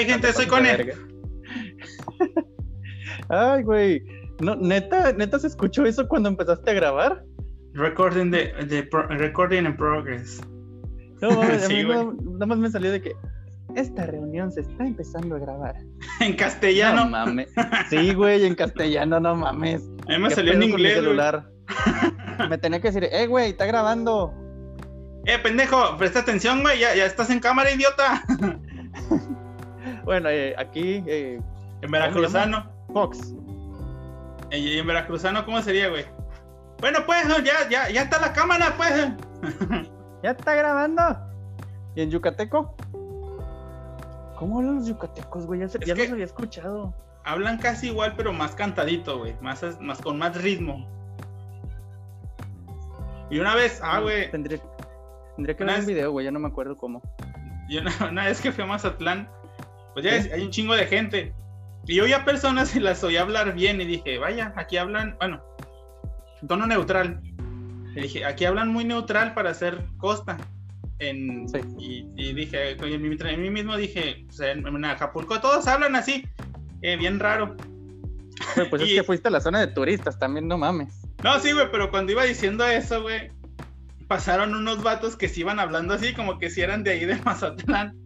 Hey, gente, soy con él. Ay, güey. No, neta, neta se escuchó eso cuando empezaste a grabar. Recording, the, the pro- recording in progress. No, mames, a Sí, mí güey. no- nada más me salió de que esta reunión se está empezando a grabar. En castellano. No mames. Sí, güey, en castellano, no mames. a mí me ¿Qué salió en inglés. celular? Me tenía que decir, eh, güey, está grabando. Eh, pendejo, presta atención, güey. Ya, ya estás en cámara, idiota. Bueno, eh, aquí, eh, En veracruzano. Fox. Y en veracruzano, ¿cómo sería, güey? Bueno, pues, no, ya, ya, ya está la cámara, pues. ¿Ya está grabando? ¿Y en yucateco? ¿Cómo hablan los yucatecos, güey? Ya, se- Es ya los había escuchado. Hablan casi igual, pero más cantadito, güey. Más, más con más ritmo. Y una vez, ah, güey, Tendría, tendría que ver un video, güey, ya no me acuerdo cómo. y una, una vez que fui a Mazatlán, pues ya hay un chingo de gente. Y yo oía personas y las oía hablar bien y dije, vaya, aquí hablan, bueno, tono neutral. Y dije, aquí hablan muy neutral para hacer costa. En, Sí. y, y dije, en mí, mismo dije, o sea, en, en Acapulco todos hablan así, eh, bien raro. Pues Y- es que fuiste a la zona de turistas también, no mames. No, sí, güey, pero cuando iba diciendo eso, güey, pasaron unos vatos que sí iban hablando así, como que si eran de ahí de Mazatlán.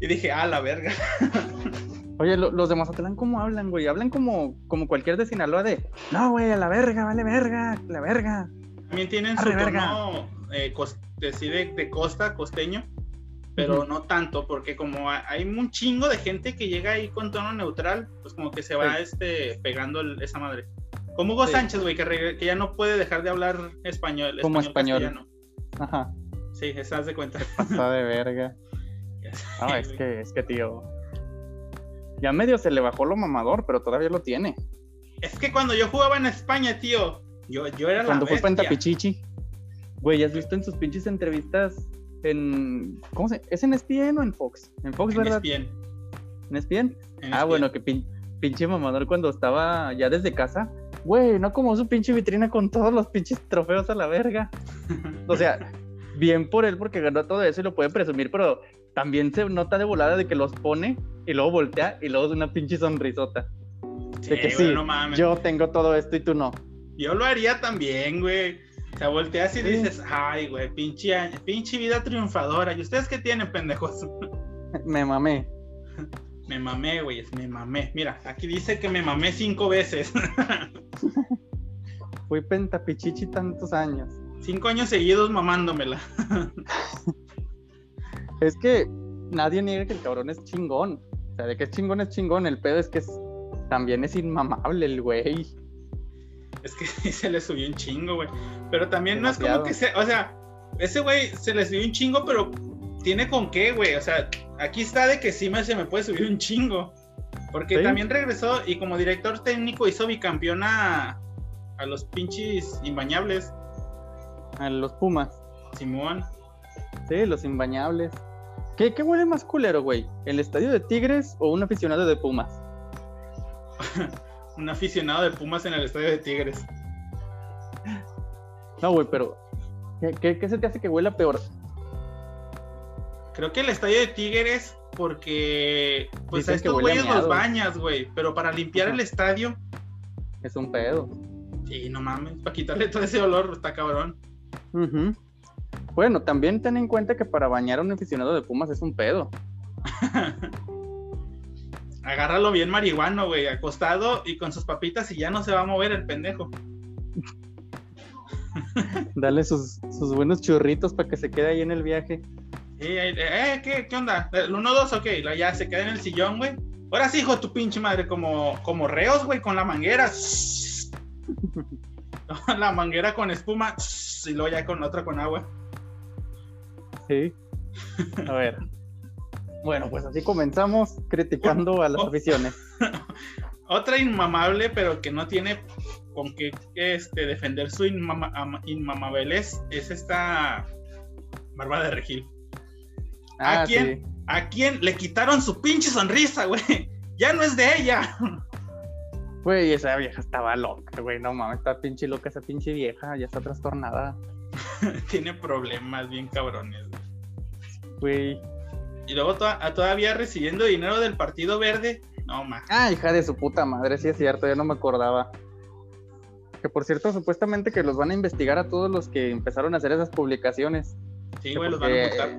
Y dije, ah, la verga. Oye, lo- los de Mazatlán, ¿cómo hablan, güey? Hablan como, como cualquier de Sinaloa de, no, güey, a la verga, vale verga, la verga. También tienen su Arre, tono eh, cos- de, sí, de, de costa, costeño, pero Ujú. no tanto, porque como ha- hay un chingo de gente que llega ahí con tono neutral, pues como que se va Sí. este, pegando el- esa madre. Como Hugo Sí. Sánchez, güey, que, ya no puede dejar de hablar español. Como español. Ajá, Sí, estás de cuenta. pasa de verga. Ah, es que, es que, tío. Ya medio se le bajó lo mamador, pero todavía lo tiene. Es que cuando yo jugaba en España, tío, yo, yo era Cuando la fue. Pentapichichi. Güey, ¿has visto en sus pinches entrevistas en. ¿Cómo se? ¿Es en ESPN o en Fox? En Fox, En ¿verdad? ESPN, ¿En ESPN? en Ah, ESPN. bueno, que pin- pinche mamador cuando estaba ya desde casa. Güey, no como su pinche vitrina con todos los pinches trofeos a la verga. O sea, bien por él porque ganó todo eso y lo puede presumir, pero también se nota de volada de que los pone y luego voltea y luego de una pinche sonrisota. De que güey, sí, no mames. yo tengo todo esto y tú no. Yo lo haría también, güey. O sea, volteas y Sí. dices, ay, güey, pinche, pinche vida triunfadora. ¿Y ustedes qué tienen, pendejos? Me mamé. me mamé, güey, me mamé. Mira, aquí dice que me mamé cinco veces. Fui pentapichichi tantos años. cinco años seguidos mamándomela. Es que nadie niega que el cabrón es chingón. O sea, de que es chingón es chingón. El pedo es que es- también es inmamable el güey. Es que sí se le subió un chingo, güey. Pero también no es como que se, o sea, ese güey se le subió un chingo, pero tiene con qué, güey. O sea, aquí está de que sí me, se me puede subir un chingo. Porque Sí. también regresó y como director técnico hizo bicampeón a, a los pinches imbañables, A los Pumas. Simón. Sí, los imbañables. ¿Qué, qué huele más culero, güey? ¿El estadio de Tigres o un aficionado de Pumas? Un aficionado de Pumas en el estadio de Tigres. No, güey, pero. ¿qué, qué, qué se te hace que huela peor? Creo que el estadio de Tigres, porque pues Dicen a estos güeyes los bañas, güey. Pero para limpiar el estadio, Es un pedo. sí, no mames, para quitarle todo ese olor, está cabrón. Ujú. Bueno, también ten en cuenta que para bañar a un aficionado de Pumas es un pedo. Agárralo bien marihuano, güey, acostado y con sus papitas y ya no se va a mover el pendejo. Dale sus, sus buenos churritos para que se quede ahí en el viaje. Eh, eh, eh, ¿qué, ¿qué onda? ¿El 1-2? Ok, ya se queda en el sillón, güey. Ahora sí, hijo tu pinche madre, como, como reos, güey, con la manguera. la manguera con espuma y luego ya con otra con agua. Sí. A ver. Bueno, pues así comenzamos criticando a las Oh. aficiones. Otra inmamable, pero que no tiene con qué este, defender su inmama, es esta Barba de Regil. ¿A Ah, quién? sí. ¿A quién le quitaron su pinche sonrisa, güey? Ya no es de ella. Güey, esa vieja estaba loca, güey. No mames, está pinche loca esa pinche vieja. Ya está trastornada. Tiene problemas bien cabrones. güey. Y luego to- a- todavía recibiendo dinero del Partido Verde. No, ma. Ah, hija de su puta madre, sí es cierto, ya no me acordaba. Que por cierto, supuestamente que los van a investigar a todos los que empezaron a hacer esas publicaciones. Sí, güey, los van a multar.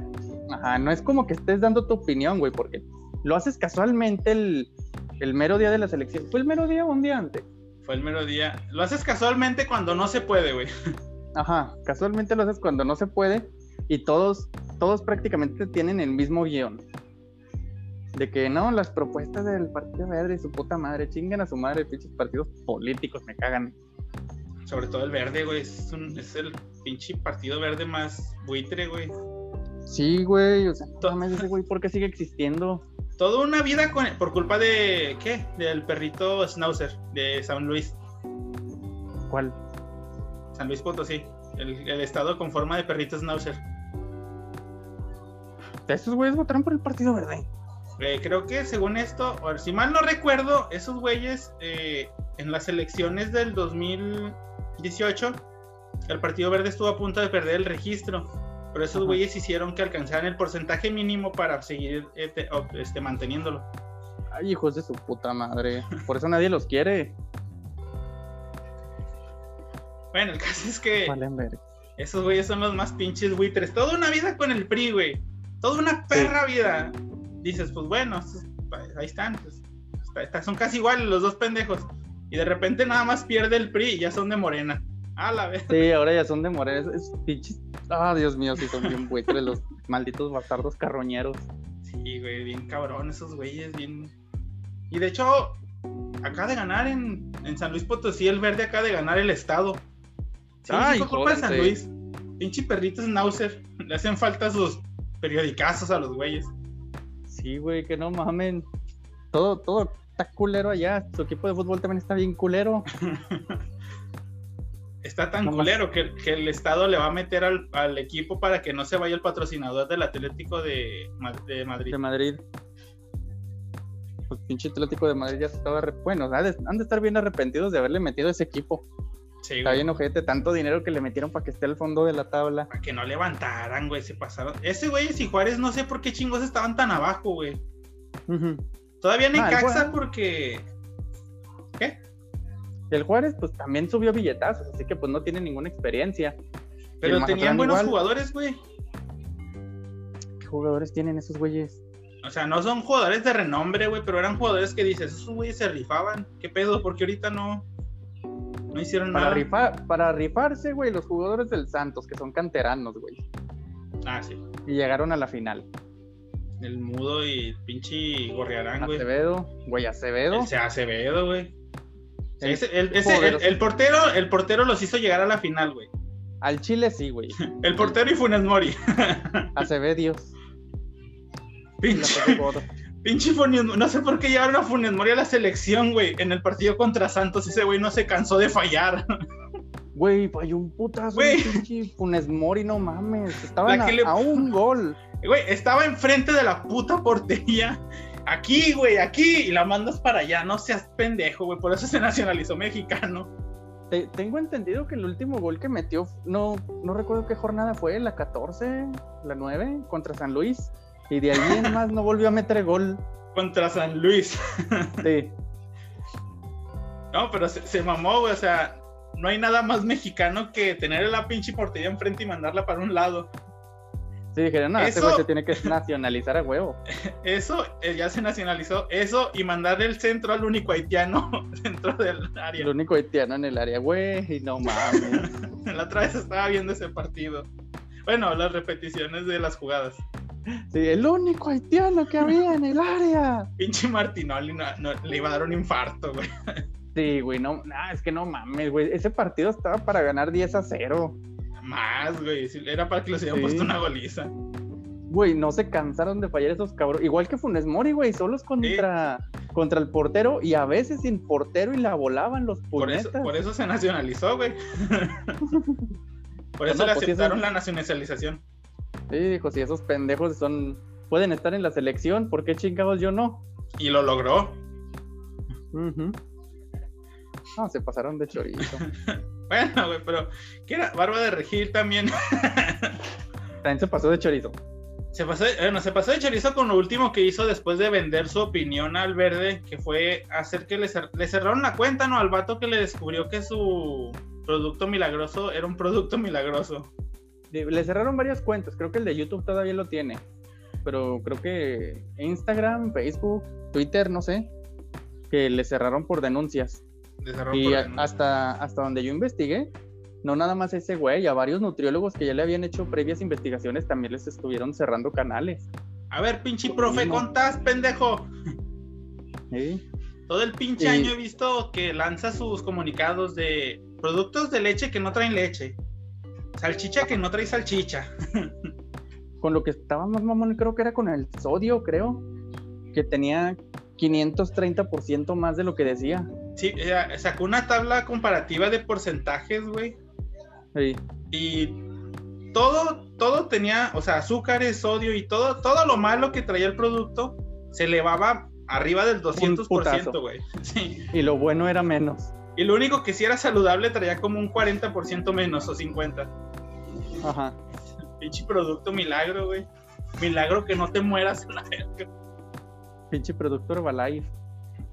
Ajá, no es como que estés dando tu opinión, güey, porque lo haces casualmente el, el mero día de la selección. ¿Fue el mero día o un día antes? Fue el mero día. Lo haces casualmente cuando no se puede, güey. Ajá, casualmente lo haces cuando no se puede y todos, todos prácticamente tienen el mismo guion. De que no, las propuestas del Partido Verde y su puta madre, chinguen a su madre, pinches partidos políticos, me cagan. Sobre todo el verde, güey. Es, un- es el pinche Partido Verde más buitre, güey. Sí, güey, o sea, mames, ese güey, ¿por qué sigue existiendo? Toda una vida con, por culpa de. ¿Qué? Del perrito Schnauzer de San Luis. ¿Cuál? San Luis Potosí. El, el estado con forma de perrito Schnauzer. Esos güeyes votaron por el Partido Verde. Eh, creo que según esto, o si mal no recuerdo, esos güeyes eh, en las elecciones del 2018, el Partido Verde estuvo a punto de perder el registro, pero esos Ajá. güeyes hicieron que alcanzaran el porcentaje mínimo para seguir este, este, manteniéndolo. Ay, hijos de su puta madre. Por eso nadie los quiere. Bueno, el caso es que esos güeyes son los más pinches buitres. Toda una vida con el PRI, güey. Toda una perra vida. Dices, pues bueno, estos- ahí están. pues, son casi iguales los dos pendejos. Y de repente nada más pierde el PRI y ya son de Morena. A la vez. Sí, ahora ya son de Morena. Es, es pinches. Ah, Dios mío, sí son bien buitres los malditos bastardos carroñeros. Sí, güey, bien cabrón esos güeyes, bien. Y de hecho, acaba de ganar en, en San Luis Potosí, el verde acaba de ganar el estado. Sí, Ay, culpa de San. Luis. Pinche perrito Schnauzer. Le hacen falta sus periodicazos a los güeyes. Sí, güey, que no mamen. Todo, todo está culero allá. Su equipo de fútbol también está bien culero. Está tan No culero que, que el Estado le va a meter al, al equipo para que no se vaya el patrocinador del Atlético de, Ma- de Madrid. De Madrid. Pues pinche Atlético de Madrid ya estaba. arre- Bueno, han de, han de estar bien arrepentidos de haberle metido ese equipo. Sí, Está bien ojete, tanto dinero que le metieron para que esté al fondo de la tabla. Para que no levantaran, güey, se pasaron. Ese güey y Juárez no sé por qué chingos estaban tan abajo, güey. Todavía no Ah, Caxa porque. ¿Qué? El Juárez, pues también subió billetazos, así que pues no tiene ninguna experiencia. Pero tenían buenos igual. jugadores, güey. ¿Qué jugadores tienen esos güeyes? O sea, no son jugadores de renombre, güey, pero eran jugadores que dices, esos güeyes se rifaban. ¿Qué pedo? Porque ahorita no. No hicieron Para, nada. rifar, para rifarse, güey, los jugadores del Santos, que son canteranos, güey. Ah, sí. Y llegaron a la final. El mudo y pinche gorriarán, güey. Acevedo, güey, Acevedo. El sea Acevedo, güey. El Ese- el, ese- el- poderoso. el portero, el portero los hizo llegar a la final, güey. Al Chile sí, güey. El portero y Funes Mori. Acevedios. Pinche. Pinche Funes Mori. No sé por qué llevaron a Funes Mori a la selección, güey. En el partido contra Santos, ese güey no se cansó de fallar. Güey, falló un putazo Güey. pinche Funes Mori, no mames. Estaban a, le- a un gol. Güey, estaba enfrente de la puta portería. Aquí, güey, aquí. Y la mandas para allá. No seas pendejo, güey. Por eso se nacionalizó mexicano. Te- tengo entendido que el último gol que metió, no, no recuerdo qué jornada fue, la 14, la 9, contra San Luis. Y de ahí en más no volvió a meter gol. Contra San Luis. Sí. No, pero se, se mamó, güey. O sea, no hay nada más mexicano que tener la pinche portería enfrente y mandarla para un lado. Sí, dijeron, no, este Eso- güey se tiene que nacionalizar a huevo. Eso eh, ya se nacionalizó. Eso y mandar el centro al único haitiano dentro del El área. único haitiano en el área, güey, no mames. La otra vez estaba viendo ese partido. Bueno, las repeticiones de las jugadas. Sí, el único haitiano que había en el área. Pinche Martinoli no- no- le iba a dar un infarto, güey. Sí, güey, no, nah, es que no mames, güey. Ese partido estaba para ganar 10 a 0. Más, güey. Era para que les hubieran Sí. puesto una goliza. Güey, no se cansaron de fallar esos cabros. Igual que Funes Mori, güey, solos contra, contra el portero y a veces sin portero y la volaban los Por eso, puñetas. por eso se nacionalizó, güey. Por eso No, le pues aceptaron la nacionalización. Sí, dijo, si esos pendejos son pueden estar en la selección, ¿por qué chingados yo no? Y lo logró. No, se pasaron de chorizo. Bueno, güey, pero ¿qué era? Barba de Regil también. También se pasó de chorizo. Se pasó, bueno, se pasó de chorizo con lo último que hizo después de vender su opinión al verde, que fue hacer que le, cer- le cerraron la cuenta, ¿no? Al vato que le descubrió que su producto milagroso era un producto milagroso. Le cerraron varias cuentas, creo que el de YouTube todavía lo tiene. Pero creo que Instagram, Facebook, Twitter, no sé, que le cerraron por denuncias. Le cerraron Y por a- denuncia. hasta, hasta donde yo investigué, no nada más ese güey, a varios nutriólogos que ya le habían hecho previas investigaciones también les estuvieron cerrando canales. A ver, pinche profe, contás, pendejo. ¿sí? Todo el pinche año he visto que lanza sus comunicados de productos de leche que no traen leche. Salchicha que no trae salchicha. Con lo que estaba más mamón, creo que era con el sodio, creo, que tenía 530% más de lo que decía. Sí, sacó una tabla comparativa de porcentajes, güey. Sí. Y todo, todo tenía, o sea, azúcares, sodio y todo, todo lo malo que traía el producto se elevaba arriba del 200%, putazo. güey. Sí. Y lo bueno era menos. Y lo único que sí era saludable traía como un 40% menos o 50%. Ajá. Pinche producto milagro, güey. Milagro que no te mueras en la verga. Pinche producto Herbalife.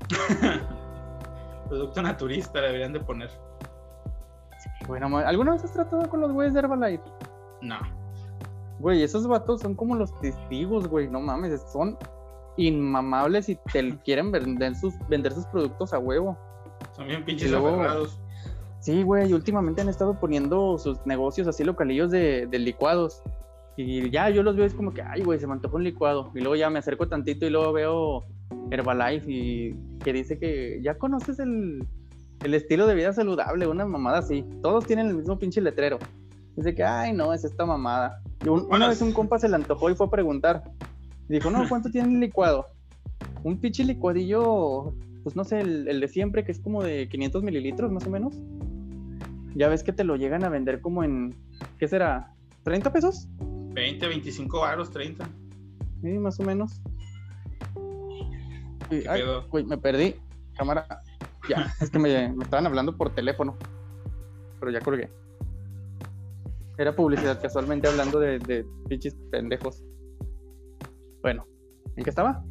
Producto naturista le deberían de poner. Bueno, ¿alguna vez has tratado con los güeyes de Herbalife? No. Güey, esos vatos son como los testigos, güey. No mames, son inmamables y te quieren vender sus, vender sus productos a huevo. Son bien pinches luego- aferrados. Sí, güey, y últimamente han estado poniendo sus negocios así localillos de, de licuados. Y ya yo los veo, es como que, ay, güey, se me antojó un licuado. Y luego ya me acerco tantito y luego veo Herbalife y que dice que ya conoces el, el estilo de vida saludable, una mamada así. Todos tienen el mismo pinche letrero. Dice que, ay, no, es esta mamada. Y un- una vez un compa se le antojó y fue a preguntar. Y dijo, no, ¿cuánto tiene el licuado? Un pinche licuadillo, pues no sé, el, el de siempre, que es como de 500 mililitros más o menos. Ya ves que te lo llegan a vender como en, ¿qué será? ¿30 pesos? 20, 25 varos, 30. Sí, más o menos. Y- ¿Qué ay, güey, me perdí. Cámara. Ya, es que me, me estaban hablando por teléfono. Pero ya colgué. Era publicidad casualmente hablando de, de pinches pendejos. Bueno, ¿en qué estaba?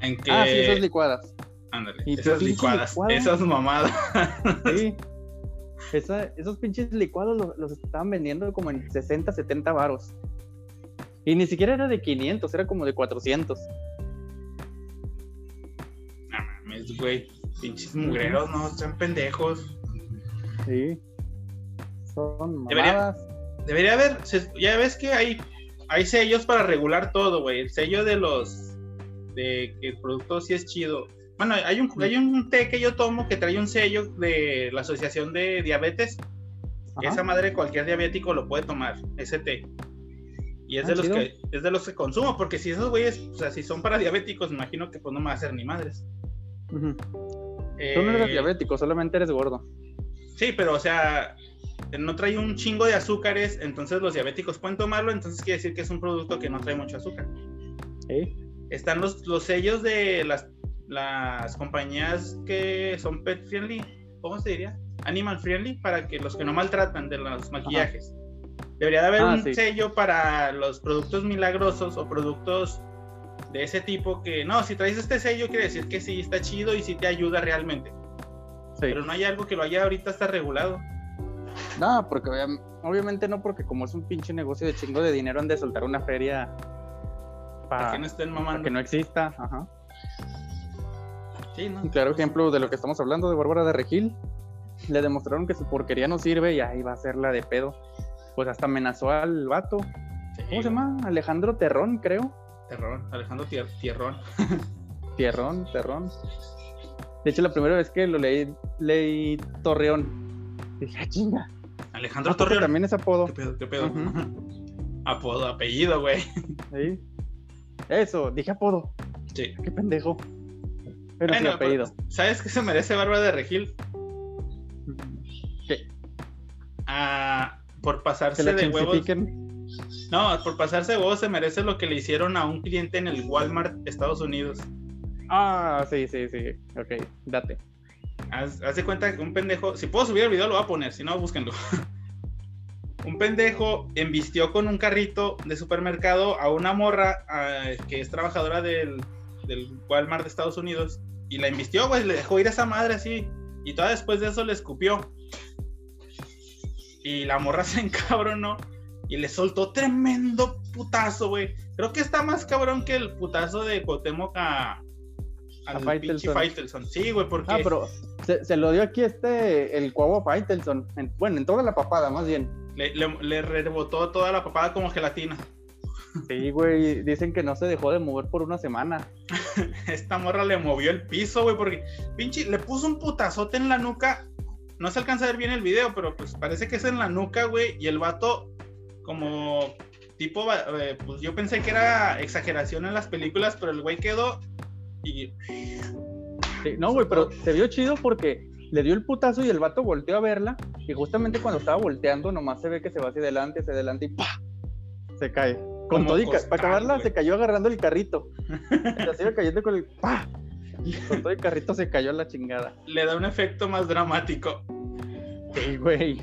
En que. Ah, sí, esas licuadas. Ándale, esas licuadas, licuado. esas mamadas. Sí. Esa- esos pinches licuados los, los estaban vendiendo como en 60, 70 varos. Y ni siquiera era de 500, era como de 400. No mames, güey. Pinches mugreros, no, están pendejos. Sí. Son Debería- mamadas. Debería haber, ya ves que hay, hay sellos para regular todo, güey. El sello de los, de que el producto sí es chido. Bueno, hay un, hay un té que yo tomo que trae un sello de la Asociación de Diabetes. Ajá. Esa madre cualquier diabético lo puede tomar, ese té. Y es Ah, de los chido. que es de los que consumo, porque si esos güeyes, o sea, si son para diabéticos, me imagino que pues no me va a hacer ni madres. Eh, Tú no eres diabético, solamente eres gordo. Sí, pero o sea, no trae un chingo de azúcares, entonces los diabéticos pueden tomarlo, entonces quiere decir que es un producto que no trae mucho azúcar. Sí. Están los, los sellos de las, las compañías que son pet friendly, ¿cómo se diría? Animal friendly, para que los que no maltratan de los maquillajes. Debería de haber Ah, un sí. sello para los productos milagrosos o productos de ese tipo que, no, si traes este sello quiere decir que sí está chido y sí te ayuda realmente. Sí. Pero no hay algo que lo haya ahorita está regulado. No, porque obvia- obviamente no, porque como es un pinche negocio de chingo de dinero, han de soltar una feria Para para, que no estén para mamando. que no exista. Ajá. Sí, ¿no? Un claro ejemplo de lo que estamos hablando de Bárbara de Regil. Le demostraron que su porquería no sirve y ahí va a ser la de pedo. Pues hasta amenazó al vato. Sí, ¿Cómo se llama? Alejandro Terrón, creo. Terrón, Alejandro Tier- Tierrón. Tierrón, Terrón. De hecho, la primera vez que lo leí, leí Torreón. Dije, ah, chinga. Alejandro ¿A poco Torreón. También es apodo. ¿Qué pedo? ¿Qué pedo? Apodo, apellido, güey. Sí. Eso, dije apodo. Sí. Qué pendejo. Pero apellido. pero, ¿Sabes qué se merece Bárbara de Regil? ¿Qué? Ah, por pasarse de huevos. No, por pasarse de huevos se merece lo que le hicieron a un cliente en el Walmart, Estados Unidos. Ah, sí, sí, sí. Ok, date. Haz, haz de cuenta que un pendejo. Si puedo subir el video, lo voy a poner. Si no, búsquenlo. un pendejo embistió con un carrito de supermercado a una morra ah, que es trabajadora del, del Walmart de Estados Unidos y la embistió, güey, le dejó ir a esa madre así. Y toda después de eso le escupió. Y la morra se encabronó y le soltó tremendo putazo, güey. Creo que está más cabrón que el putazo de Cuauhtémoc a, al A pinche Faitelson. Faitelson. Sí, güey, porque Ah, pero se, se lo dio aquí este, el cuavo Faitelson. En- bueno, en toda la papada, más bien. le, le- le rebotó toda la papada como gelatina. Sí, güey, dicen que no se dejó de mover por una semana. Esta morra le movió el piso, güey, porque pinche le puso un putazote en la nuca. No se alcanza a ver bien el video, pero pues parece que es en la nuca, güey. Y el vato, como tipo, eh, pues yo pensé que era exageración en las películas, pero el güey quedó y Sí, no, güey, pero se vio chido porque le dio el putazo y el vato volteó a verla. Y justamente cuando estaba volteando, nomás se ve que se va hacia adelante, hacia adelante y ¡pa! Se cae. Con todo y para acabarla, se cayó agarrando el carrito. Se iba cayendo con el ¡pa! Y con todo el carrito se cayó a la chingada. le da un efecto más dramático. Sí, güey.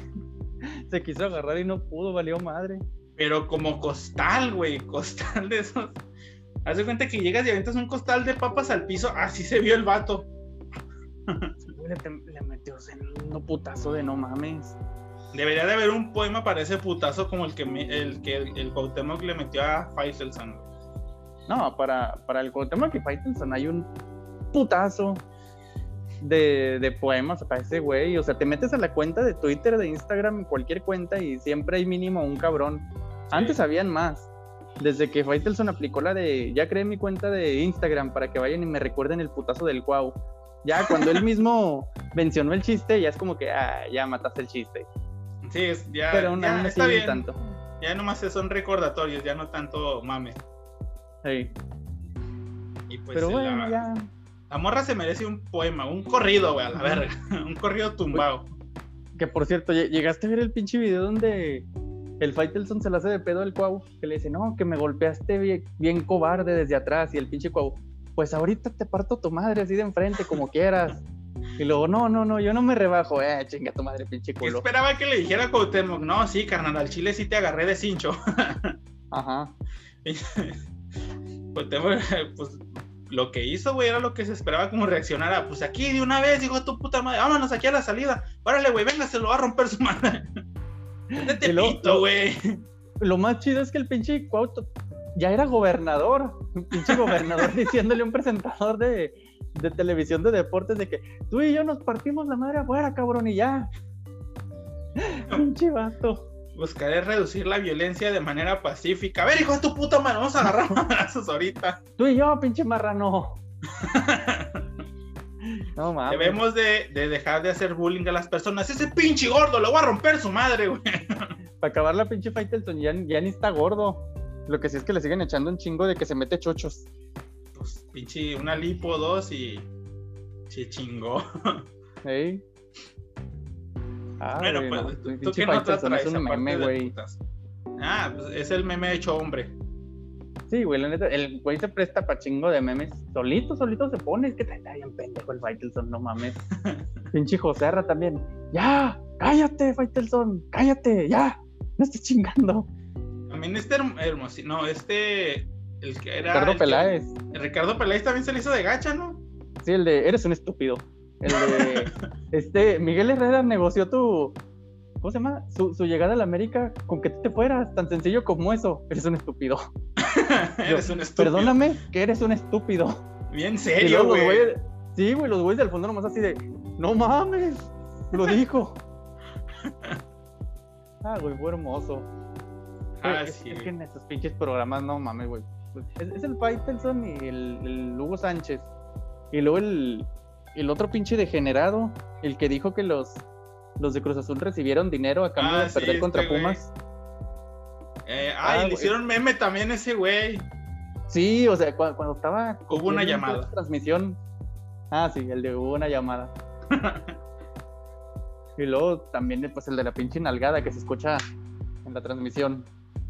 Se quiso agarrar y no pudo, valió madre. Pero como costal, güey, costal de esos. Haz de cuenta que llegas y aventas un costal de papas al piso, así se vio el vato. Le, le metió un putazo de no mames. Debería de haber un poema para ese putazo como el que me- el que el, el Cuauhtémoc le metió a Faitelson. No, para, para el Cuauhtémoc y Faitelson hay un putazo de, de poemas para ese güey. O sea, te metes a la cuenta de Twitter, de Instagram, cualquier cuenta y siempre hay mínimo un cabrón. Antes habían más. Desde que Faitelson aplicó la de ya creé mi cuenta de Instagram para que vayan y me recuerden el putazo del Cuau. Ya cuando él mismo mencionó el chiste, ya es como que ah, ya mataste el chiste. Sí, es- ya, Pero aún ya está bien. tanto. Ya nomás son recordatorios, ya no tanto mame. Sí. Y pues Pero la, bueno, ya. la morra se merece un poema, un corrido, güey, a la verga. un corrido tumbado. Que por cierto, lle- llegaste a ver el pinche video donde el Faitelson se le hace de pedo al Cuau, que le dice, no, que me golpeaste bien, bien cobarde desde atrás, y el pinche Cuau, pues ahorita te parto tu madre así de enfrente, como quieras. Y luego, no, no, no, yo no me rebajo, eh, chinga tu madre, pinche ¿Qué culo. esperaba que le dijera a Cuauhtémoc? No, sí, carnal, al chile sí te agarré de cincho. Ajá. Cuauhtémoc, pues lo que hizo, güey, era lo que se esperaba como reaccionara. Pues aquí de una vez, dijo tu puta madre, vámonos aquí a la salida. Órale, güey, venga, se lo va a romper su madre. Y luego- pito, güey. Lo más chido es que el pinche Cuau to- ya era gobernador, un pinche gobernador diciéndole a un presentador de, de televisión de deportes de que tú y yo nos partimos la madre afuera, cabrón, y ya. Pinche vato. Buscaré reducir la violencia de manera pacífica. A ver, hijo de tu puta madre, vamos a agarrar madrazos ahorita. Tú y yo, pinche marrano. No mames. Debemos de, de dejar de hacer bullying a las personas. Ese pinche gordo, le voy a romper su madre, güey. Para acabar la pinche Faitelson ya, ya ni está gordo. Lo que sí es que le siguen echando un chingo de que se mete chochos. Pinche una lipo, dos y. Se chingó. ¿eh? Ah, bueno, güey, pues, no, tú, qué nota Faitelson traes es un meme, güey. Ah, pues es el meme hecho hombre. Sí, güey, la neta, el güey se presta para chingo de memes. Solito, solito se pone. Es que está bien pendejo el Faitelson, no mames. Pinche Joserra también. ¡Ya! ¡Cállate, Faitelson! ¡Cállate! ¡Ya! No estés chingando. También este hermoso. No, este. El que era. Ricardo el que- Peláez. el Ricardo Peláez también se le hizo de gacha, ¿no? Sí, el de eres un estúpido. El de este Miguel Herrera negoció tu ¿cómo se llama? Su, su llegada a la América con que tú te fueras, tan sencillo como eso. Eres un estúpido. Eres un estúpido. Perdóname que eres un estúpido. Bien serio, güey. Sí, güey, los güeyes del fondo nomás así de no mames. Lo dijo. Ah, güey, fue hermoso. Ah, es, sí. es que en estos pinches programas, no mames, güey. Pues, Es, es el Faitelson y el, el Hugo Sánchez. Y luego el, el otro pinche degenerado, el que dijo que los, los de Cruz Azul recibieron dinero a cambio Ah, de sí, perder contra este. Pumas. Eh, Ah, ay, le güey. hicieron meme también ese güey. Sí, o sea, cua- cuando, estaba. Hubo una llamada. la Transmisión. Ah, sí, el de hubo una llamada. y luego también, pues, el de la pinche nalgada que se escucha en la transmisión.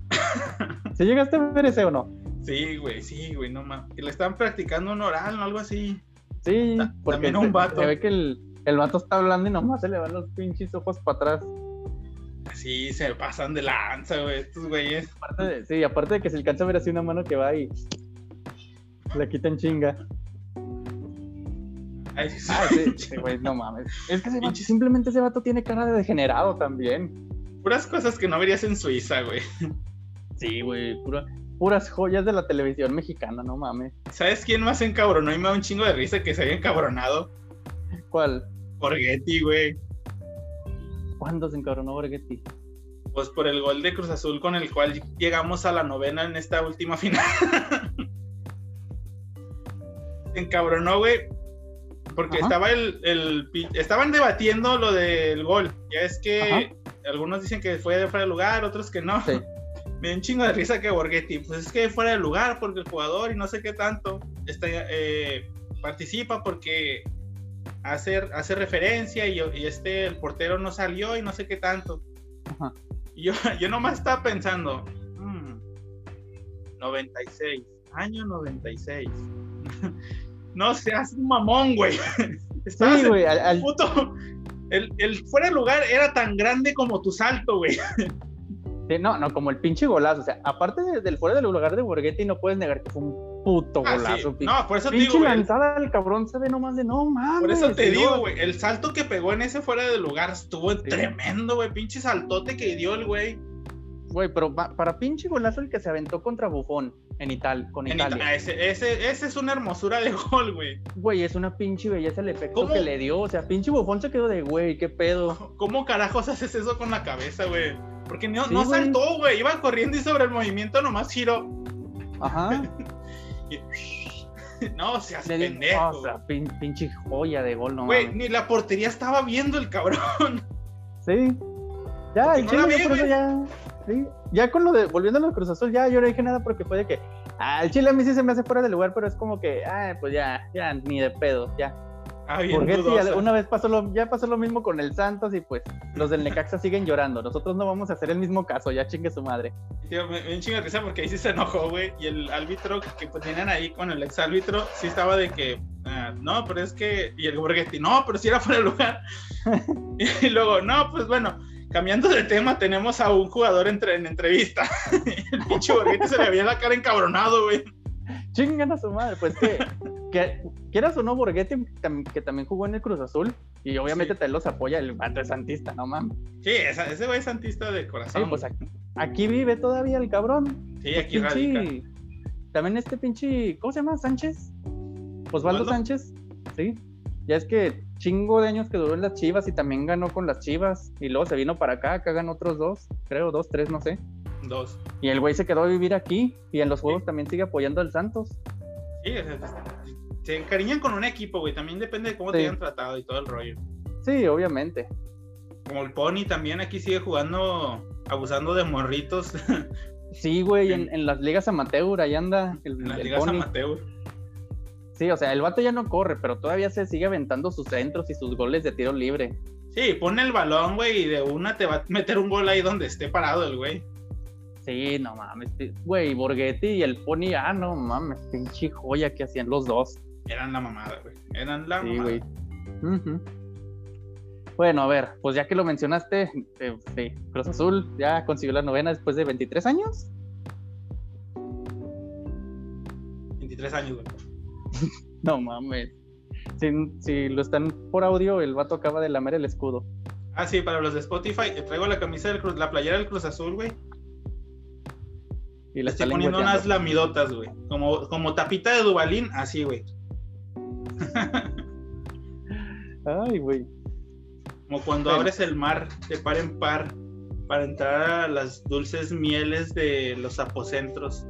¿Se llegaste a ver ese o no? Sí, güey, sí, güey, no mames. Que le estaban practicando un oral o algo así. Sí, Ta- porque también un vato. Se ve que el, el vato está hablando y nomás se le van los pinches ojos para atrás. sí, se pasan de lanza, güey, estos güeyes. Aparte de- sí, aparte de que se alcanza a ver así una mano que va y la quitan chinga. Ay, sí, Ah, sí, sí, güey, no mames. Es que ese vato- simplemente ese vato tiene cara de degenerado también. Puras cosas que no verías en Suiza, güey. Sí, güey, pura- puras joyas de la televisión mexicana, no mames. ¿Sabes quién más se encabronó y me da un chingo de risa que se haya encabronado? ¿Cuál? Borghetti, güey. ¿Cuándo se encabronó Borghetti? Pues por el gol de Cruz Azul con el cual llegamos a la novena en esta última final. se encabronó, güey. Porque Ajá. estaba el, el estaban debatiendo lo del gol. Ya es que Ajá. algunos dicen que fue de fuera de lugar, otros que no. Sí. Me da un chingo de risa que Borghetti, pues es que fuera de lugar porque el jugador y no sé qué tanto está, eh, participa porque hace, hace referencia y, y este, el portero no salió y no sé qué tanto. Ajá. Y yo, yo nomás estaba pensando, mm, 96, año 96. no seas un mamón, güey. Estabas Sí, güey, al- al- puto. El, el fuera de lugar era tan grande como tu salto, güey. Sí, no, no, como el pinche golazo. O sea, aparte de- del fuera del lugar de Borghetti, no puedes negar que fue un puto Ah, sí. golazo. pin- No, por eso te pinche digo, güey. lanzada del cabrón se ve nomás de no mames. Por eso te digo, güey, el salto que pegó en ese fuera de lugar estuvo tremendo, güey, pinche saltote que dio el güey. Güey, pero pa- para pinche golazo el que se aventó contra Bufón en Italia, con En Italia. Ita- ese, ese, ese es una hermosura de gol, güey. Güey, es una pinche belleza el efecto ¿Cómo? que le dio. O sea, pinche Bufón se quedó de, güey, qué pedo. ¿Cómo carajos haces eso con la cabeza, güey? Porque no, Sí, no saltó, güey, iba corriendo y sobre el movimiento nomás giró. Ajá. Y- No, seas Le pendejo. o sea, pin- pinche joya de gol, no Güey, ni la portería estaba viendo el cabrón. Sí. Ya, el no chile, vi, por eso güey. ya. Sí. Ya con lo de, volviendo a los Cruz Azul, ya yo no dije nada porque fue de que, ah, el chile a mí sí se me hace fuera de lugar, pero es como que, ah, pues ya, ya, ni de pedo, ya. Ah, bien una vez pasó lo, ya pasó lo mismo con el Santos y pues los del Necaxa siguen llorando. Nosotros no vamos a hacer el mismo caso, ya chingue su madre. Tío, me, me de risa porque ahí sí se enojó, güey. Y el árbitro que pues, tenían ahí con el ex árbitro, sí estaba de que, ah, no, pero es que. Y el Borghetti, no, pero si era fuera de lugar. y luego, no, pues bueno, cambiando de tema, tenemos a un jugador entre, en entrevista. el pinche Borghetti se le había la cara encabronado, güey. Chingan a su madre, pues que, que quieras o no, Borghetti, que también jugó en el Cruz Azul, y obviamente Sí. te los apoya el vato es santista, no mames. Sí, esa- ese güey es santista de Sí, corazón. pues aquí, aquí vive todavía el cabrón. sí, aquí Pinche- radica. También este pinche, ¿cómo se llama? Sánchez. Osvaldo. Sánchez. Sí. Ya es que chingo de años que duró en las Chivas y también ganó con las Chivas. Y luego se vino para acá, acá ganó otros dos, creo, dos, tres, no sé. Dos. Y el güey se quedó a vivir aquí y en los juegos también sigue apoyando al Santos. Sí, sea, se encariñan con un equipo, güey. También depende de cómo te hayan tratado y todo el rollo. Sí, obviamente. Como el Pony también aquí sigue jugando, abusando de morritos Sí, güey, en, las ligas amateur, ahí anda el, en las el ligas Pony. amateur. Sí, o sea, el vato ya no corre, pero todavía se sigue aventando sus centros y sus goles de tiro libre. Sí, pone el balón, güey, y de una te va a meter un gol ahí donde esté parado el güey. Sí, no mames. Güey, Borghetti y el Pony, ah, no mames, pinche joya que hacían los dos. Eran la mamada, güey. Eran la Sí, mamada. güey. Bueno, a ver, pues ya que lo mencionaste, eh, sí, Cruz Azul ya consiguió la novena después de 23 años. 23 años, güey. No mames. Si, si lo están por audio, el vato acaba de lamer el escudo. Ah, sí, para los de Spotify, eh, traigo la camisa del Cruz, la playera del Cruz Azul, güey. Y le estoy está poniendo unas lamidotas, güey. Como, como tapita de Dubalín, así, güey. Ay, güey. Como cuando abres el mar de par en par para entrar a las dulces mieles de los apocentros.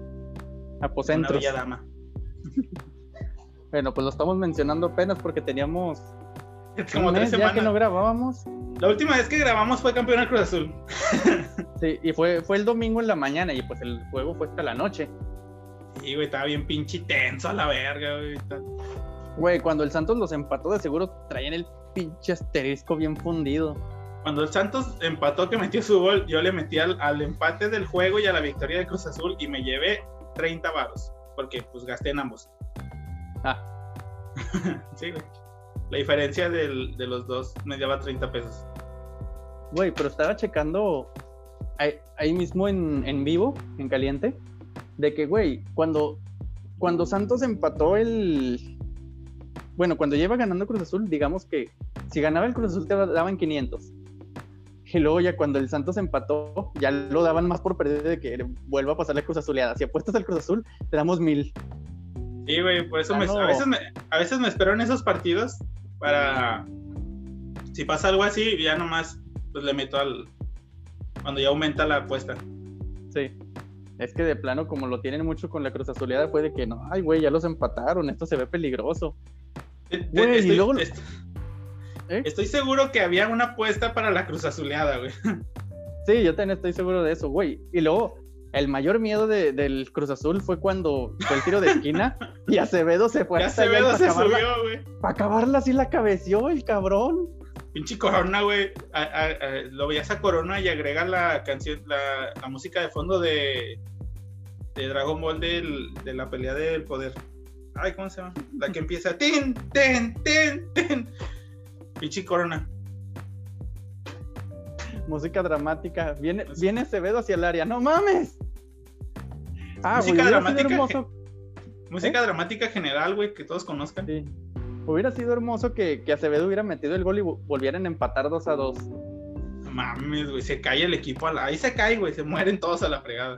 de Una dama. Bueno, pues lo estamos mencionando apenas porque teníamos Como un tres mes ya semanas. que no grabábamos. La última vez que grabamos fue campeón del Cruz Azul. Sí, y fue, fue el domingo en la mañana y pues el juego fue hasta la noche. Y, güey, estaba bien pinche tenso a la verga, güey. Güey, cuando el Santos los empató, de seguro traían el pinche asterisco bien fundido. Cuando el Santos empató que metió su gol, yo le metí al, al empate del juego y a la victoria del Cruz Azul y me llevé 30 varos. Porque pues gasté en ambos. Ah, Sí, güey. La diferencia del- de los dos me lleva 30 pesos. Güey, pero estaba checando ahí, ahí mismo en, en vivo, en caliente, de que, güey, cuando, cuando Santos empató el... Bueno, cuando lleva ganando Cruz Azul, digamos que si ganaba el Cruz Azul te daban 500. Y luego ya cuando el Santos empató, ya lo daban más por perder de que vuelva a pasar la Cruz Azuleada. Si apuestas al Cruz Azul, te damos mil. Sí, güey, por eso Ah, me- no. a, veces me, a veces me espero en esos partidos para. Si pasa algo así, ya nomás pues le meto al. Cuando ya aumenta la apuesta. Sí. Es que de plano, como lo tienen mucho con la Cruz Azuleada, puede que no. Ay, güey, ya los empataron, esto se ve peligroso. Eh, Güey, y estoy, luego- est- ¿Eh? estoy seguro que había una apuesta para la Cruz Azuleada, güey. Sí, yo también estoy seguro de eso, güey. Y luego, el mayor miedo de- del Cruz Azul fue cuando fue el tiro de esquina y Acevedo se fue y Acevedo se acabarla, subió, güey. para acabarla así la cabeció el cabrón. Pinche Corona, güey. Lo veías a Corona y agrega la canción, la, la música de fondo de, de Dragon Ball del- de la pelea del poder. Ay, ¿cómo se llama? La que empieza. Tin, ten, ten, ten. Pinche Corona. Música dramática. Viene, viene Acevedo hacia el área. ¡No mames! Ah, Música dramática, hermoso. Música dramática general, güey, que todos conozcan. Sí. Hubiera sido hermoso que, que Acevedo hubiera metido el gol y vo- volvieran a empatar 2 a 2. No Mames, güey, se cae el equipo. a la- Ahí se cae, güey, se mueren todos a la fregada.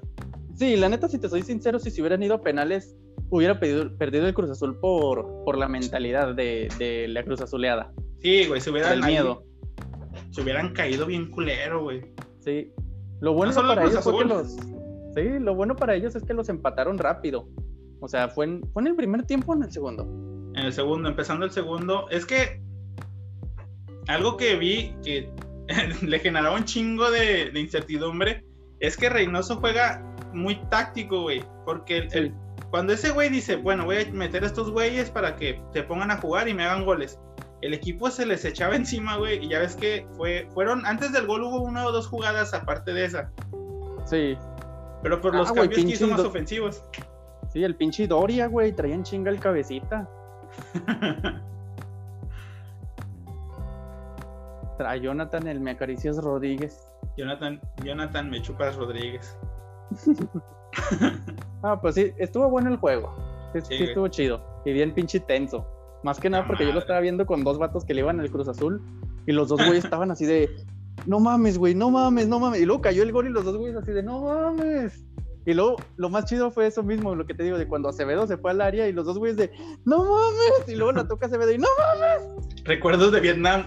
Sí, la neta, si te soy sincero, si se hubieran ido a penales, hubiera pedido- perdido el Cruz Azul por, por la mentalidad de, de la Cruz Azuleada. Sí, güey, se hubieran el miedo. se hubieran caído bien culero, güey. Sí. Lo bueno No para ellos fue que los. Sí, lo bueno para ellos es que los empataron rápido. O sea, fue en, fue en el primer tiempo o en el segundo. En el segundo, empezando el segundo, es que algo que vi que le generaba un chingo de, de incertidumbre es que Reynoso juega muy táctico, güey. Porque el- el- cuando ese güey dice, bueno, voy a meter a estos güeyes para que se pongan a jugar y me hagan goles. El equipo se les echaba encima, güey, y ya ves que fue, fueron, antes del gol hubo una o dos jugadas aparte de esa, Sí. pero por Ah, los güey, cambios que hizo más ofensivos. Sí, el pinche Doria, güey, traía en chinga el cabecita. A Jonathan, el me acaricias Rodríguez. Jonathan, Jonathan me chupas Rodríguez. Ah, pues sí, estuvo bueno el juego. Sí, Sí, sí güey. estuvo chido. Y bien pinche tenso. Más que nada porque yo lo estaba viendo con dos vatos que le iban al Cruz Azul. Y los dos güeyes estaban así de, no mames, güey, no mames, no mames. Y luego cayó el gol y los dos güeyes así de, no mames. Y luego lo más chido fue eso mismo, lo que te digo, de cuando Acevedo se fue al área y los dos güeyes de, no mames. Y luego la toca Acevedo y no Recuerdos de Vietnam.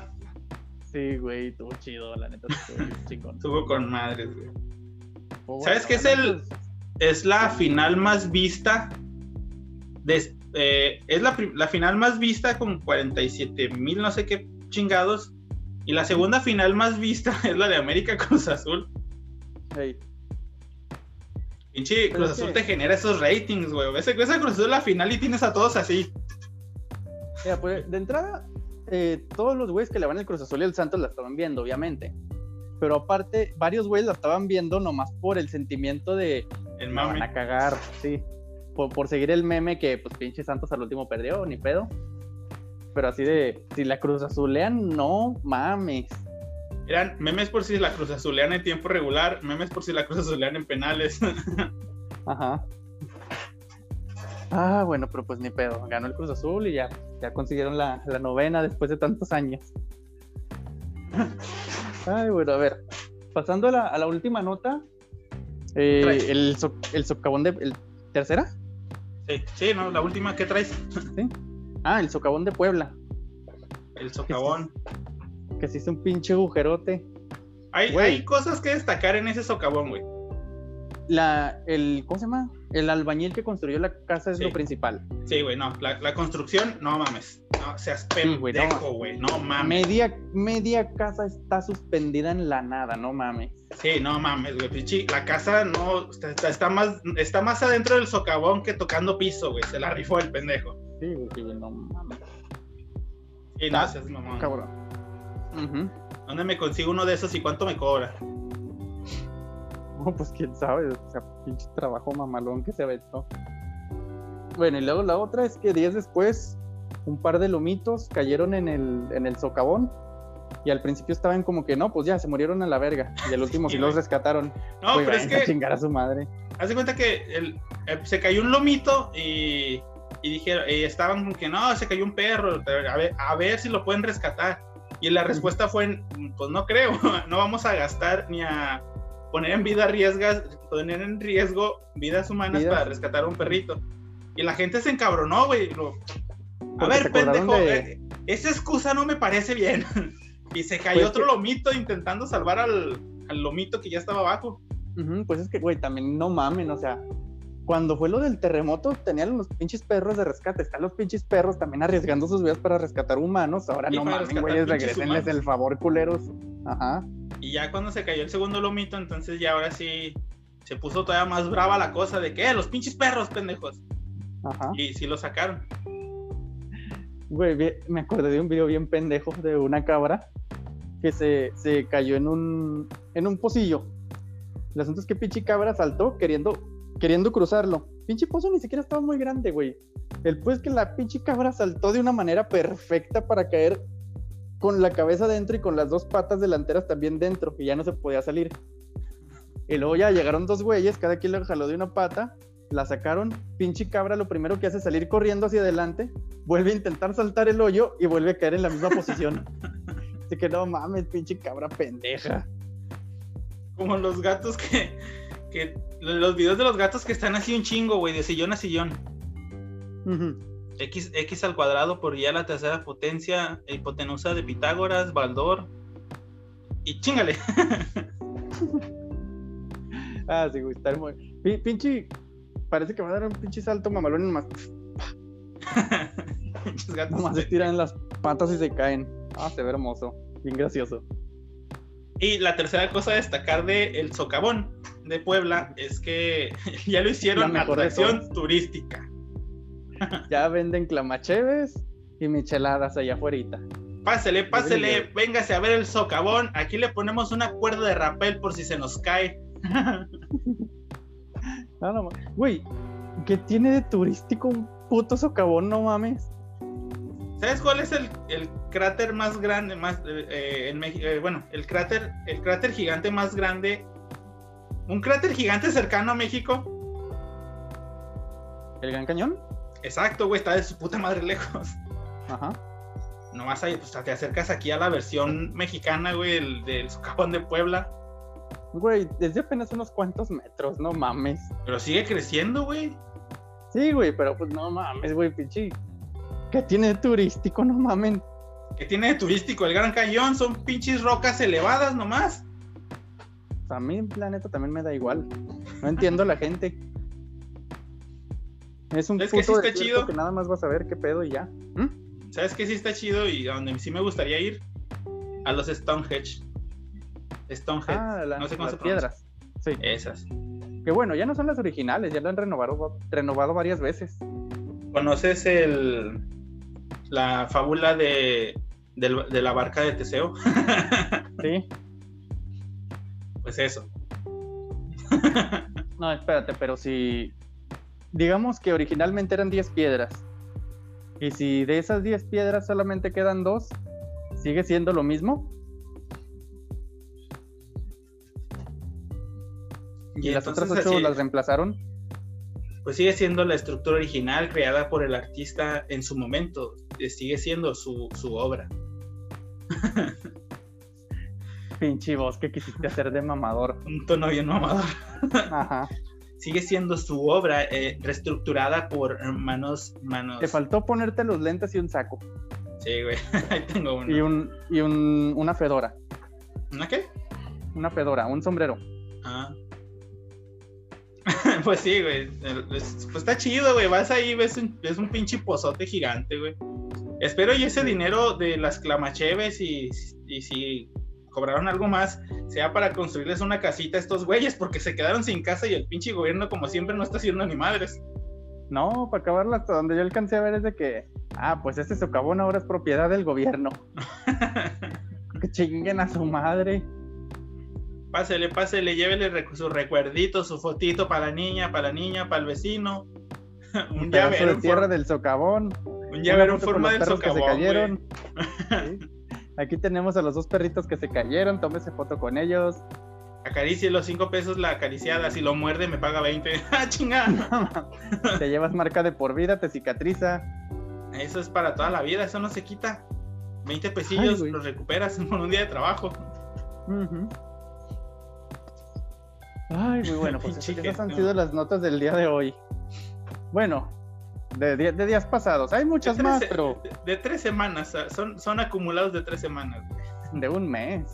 Sí, güey, estuvo chido, la neta, estuvo chingón. Estuvo con madres, güey. ¿Sabes bueno, qué es el- Es la final más vista. de- eh, es la, la final más vista con 47 mil, no sé qué chingados. Y la segunda final más vista es la de América Cruz Azul. Ey, Pinche Cruz es Azul te genera esos ratings, güey. Ves esa Cruz Azul la final y tienes a todos así. Mira, pues de entrada, eh, todos los güeyes que le van al Cruz Azul y el Santos la estaban viendo, obviamente. Pero aparte, varios güeyes la estaban viendo nomás por el sentimiento de El me van a cagar, sí. Por, por seguir el meme que, pues, pinche Santos al último perdió, ni pedo. Pero así de, si la Cruz Azulean, no mames. Eran memes por si la Cruz Azulean en tiempo regular, memes por si la Cruz Azulean en penales. Ajá. Ah, bueno, pero pues ni pedo. Ganó el Cruz Azul y ya, ya consiguieron la, la novena después de tantos años. Ay, bueno, a ver. Pasando a la, a la última nota. Eh, el, el socavón de. el- ¿Tercera? sí, sí, ¿no? La última que traes. ¿Sí? Ah, el socavón de Puebla. El socavón. Que se hizo un pinche agujerote. Hay, hay cosas que destacar en ese socavón, güey. La, el, ¿Cómo se llama? El albañil que construyó la casa es Sí. lo principal. Sí, güey, no. La, la construcción, no mames. No seas Sí, güey, no. pendejo, güey. No mames. Media, media casa está suspendida en la nada, no mames. Sí, no mames, güey. Pichi, la casa no. Está, está- más, está más adentro del socavón que tocando piso, güey. Se la rifó el pendejo. Sí, güey, sí, no mames. Sí, no Ah, seas mamón. Cabrón. ¿Dónde me consigo uno de esos y cuánto me cobra? No, pues quién sabe, o sea, pinche trabajo mamalón que se aventó. Bueno, y luego la otra es que días después, un par de lomitos cayeron en el, en el socavón Y al principio estaban como que no, pues ya se murieron a la verga. Y el último sí, los rescataron. No, pero es que. chingar a su madre. Haz de cuenta que el, eh, se cayó un lomito y, y dijeron, y estaban como que no, se cayó un perro. A ver, a ver si lo pueden rescatar. Y la respuesta fue, pues no creo, no vamos a gastar ni a poner en vida riesgas, poner en riesgo vidas humanas para rescatar a un perrito. Y la gente se encabronó, güey. A ver, pendejo, eh, esa excusa no me parece bien. y se cayó pues otro lomito intentando salvar al, al, lomito que ya estaba abajo. pues es que, güey, también no mamen, o sea, cuando fue lo del terremoto, tenían los pinches perros de rescate. Están los pinches perros también arriesgando sus vidas para rescatar humanos. Ahora no mames, güeyes, regresenles el favor, culeros. Ajá. Y ya cuando se cayó el segundo lomito, entonces ya ahora sí se puso todavía más brava la cosa de que, eh, los pinches perros, pendejos. Ajá. Y sí lo sacaron. Güey, me acordé de un video bien pendejo de una cabra que se, se cayó en un, en un pocillo. El asunto es que pinche cabra saltó queriendo queriendo cruzarlo. Pinche pozo ni siquiera estaba muy grande, güey. El pues que la pinche cabra saltó de una manera perfecta para caer con la cabeza dentro y con las dos patas delanteras también dentro, que ya no se podía salir. Y luego ya llegaron dos güeyes, cada quien le jaló de una pata, la sacaron, pinche cabra lo primero que hace es salir corriendo hacia adelante, vuelve a intentar saltar el hoyo y vuelve a caer en la misma posición. Así que no mames, pinche cabra pendeja. Como los gatos que, que los videos de los gatos que están así un chingo, güey, de sillón a sillón. X, X al cuadrado por ya la tercera potencia, hipotenusa de Pitágoras, Baldor. Y chingale. ah, sí, güey, está muy. pinche. Parece que va a dar un pinche salto mamalón más. Pinches gatos. Nomás se tiran las patas y se caen. Ah, se ve hermoso. Bien gracioso. Y la tercera cosa a destacar de El Socavón de Puebla es que ya lo hicieron atracción turística. ya venden clamacheves y micheladas allá afuera. Pásele, pásele, véngase a ver el socavón. Aquí le ponemos una cuerda de rapel por si se nos cae. no, no, güey, ¿qué tiene de turístico un puto socavón? No mames. ¿Sabes cuál es el, cráter más grande, más eh, en eh, bueno, el cráter, el cráter gigante más grande un cráter gigante cercano a México. ¿El Gran Cañón? Exacto, güey, está de su puta madre lejos. Ajá. Nomás ahí, pues te acercas aquí a la versión mexicana, güey, del, del socavón de Puebla. Güey, desde apenas unos cuantos metros, no mames. Pero sigue creciendo, güey. Sí, güey, pero pues no mames, güey, pinche. ¿Qué tiene de turístico? No mamen. ¿Qué tiene de turístico? El Gran Cañón son pinches rocas elevadas nomás a mí el planeta también me da igual. No entiendo la gente. Es un puto que sí está chido? que nada más vas a ver qué pedo y ya. ¿Mm? ¿Sabes qué sí está chido y a donde sí me gustaría ir? A los Stonehenge. Stonehenge. Ah, no sé cómo las piedras. Sí. Esas. Que bueno, ya no son las originales, ya lo han renovado, renovado varias veces. ¿Conoces el la fábula de, de la barca de Teseo? sí. Pues eso. no, espérate, pero si. Digamos que originalmente eran 10 piedras. Y si de esas 10 piedras solamente quedan dos, ¿sigue siendo lo mismo? ¿Y, las otras 8 las reemplazaron? Pues sigue siendo la estructura original creada por el artista en su momento. Eh, sigue siendo su, su obra. pinche voz que quisiste hacer de mamador. Un tono bien mamador. Ajá. Sigue siendo su obra eh, reestructurada por manos, manos. Te faltó ponerte los lentes y un saco. Sí, güey. Ahí tengo uno. Y un, y un, una fedora. ¿Una qué? Una fedora, un sombrero. Ah. pues sí, güey. Pues, está chido, güey. Vas ahí, ves un, ves un pinche pozote gigante, güey. Espero y ese dinero de las clamacheves y, y si cobraron algo más, sea para construirles una casita a estos güeyes, porque se quedaron sin casa y el pinche gobierno, como siempre, no está haciendo ni madres. No, para acabarla hasta donde yo alcancé a ver es de que, ah, pues este socavón ahora es propiedad del gobierno. que chinguen a su madre. Pásele, pásele, llévele su recuerdito, su fotito para la niña, para la niña, para el vecino. un llavero. de tierra del socavón. Un llavero en forma del socavón. Que se cayeron. Aquí tenemos a los dos perritos que se cayeron, tómese foto con ellos. Acaricie los cinco pesos la acariciada, si lo muerde me paga 20. ¡Ah, chingada! te llevas marca de por vida, te cicatriza. Eso es para toda la vida, eso no se quita. 20 pesillos los recuperas por un día de trabajo. Ay, muy bueno, pues esas han sido las notas del día de hoy. Bueno, de, de, días pasados. Hay muchas más, pero. De, tres semanas, son, son acumulados de tres semanas. De un mes.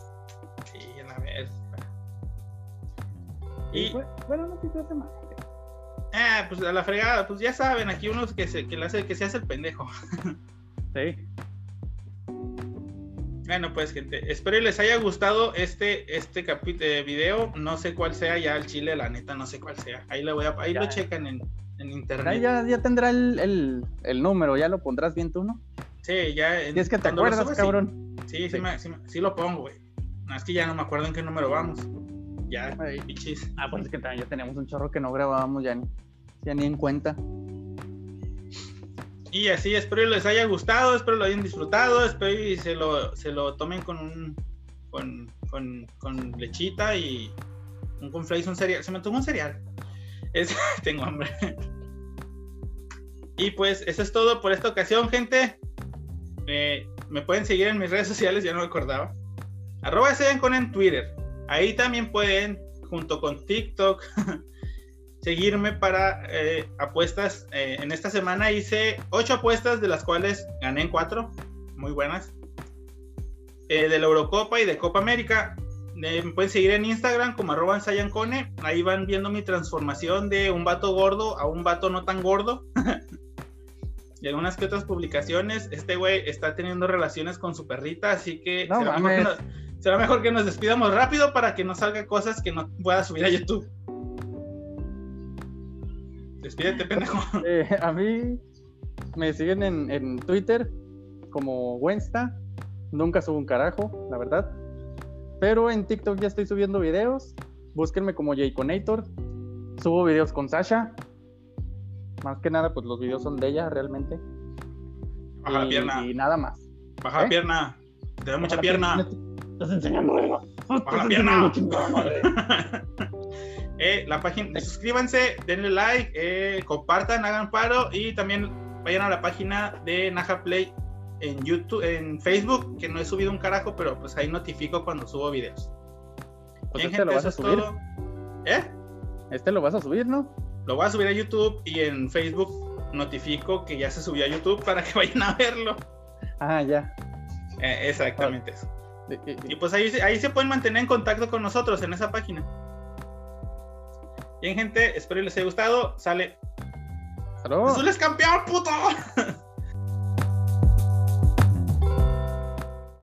Sí, a ver. Y. Bueno, no tres semanas. Ah, pues a la fregada, pues ya saben, aquí uno que se, que le hace, que se hace el pendejo. Sí. Bueno, pues gente, espero les haya gustado este, este capítulo video. No sé cuál sea ya el chile, la neta, no sé cuál sea. Ahí lo voy a, ahí lo checan en, en internet. Ahí ya, ya tendrá el, el, el, número, ya lo pondrás bien tú, ¿no? Sí, ya. En, es que te acuerdas, cabrón. Sí, sí, sí. Sí, lo pongo, güey. No, es que ya no me acuerdo en qué número vamos. Ya, pichis. Ah, pues es que también ya teníamos un chorro que no grabábamos ya ni, ya ni en cuenta. Y así, espero les haya gustado, espero lo hayan disfrutado, espero y se lo, se lo tomen con un con, con, con lechita y un conflace, un cereal. Se me tomó un cereal. Es, tengo hambre. Y pues eso es todo por esta ocasión, gente. me pueden seguir en mis redes sociales, ya no me acordaba. Arroba con en Twitter. Ahí también pueden, junto con TikTok, seguirme para eh, apuestas. Eh, en esta semana hice ocho apuestas, de las cuales gané en cuatro, muy buenas. Eh, de la Eurocopa y de Copa América. me pueden seguir en Instagram como arroba Sayancone. Ahí van viendo mi transformación de un vato gordo a un vato no tan gordo. y algunas que otras publicaciones. Este güey está teniendo relaciones con su perrita, así que, será, mejor que nos, será mejor que nos despidamos rápido para que no salga cosas que no pueda subir a YouTube. Despídete, pendejo. Eh, a mí me siguen en, Twitter como Wensta. Nunca subo un carajo, la verdad. Pero en TikTok ya estoy subiendo videos. Búsquenme como Jayconator. Subo videos con Sasha. Más que nada, pues los videos son de ella realmente. Baja la pierna. Y nada más. Baja la ¿Eh? pierna. Te da mucha pierna. Estás enseñando Baja la pierna. Eh, la página, suscríbanse, denle like, eh, compartan, hagan paro y también vayan a la página de Naja Play en YouTube, en Facebook, que no he subido un carajo, pero pues ahí notifico cuando subo videos. Pues este lo vas a subir. ¿Eh? Este lo vas a subir, ¿no? Lo voy a subir a YouTube y en Facebook notifico que ya se subió a YouTube para que vayan a verlo. Ah, ya. Eh, exactamente eso. Y pues ahí, ahí se pueden mantener en contacto con nosotros en esa página. Bien, gente, espero les haya gustado. Sale. ¡Salud! ¡Azul es campeón, puto!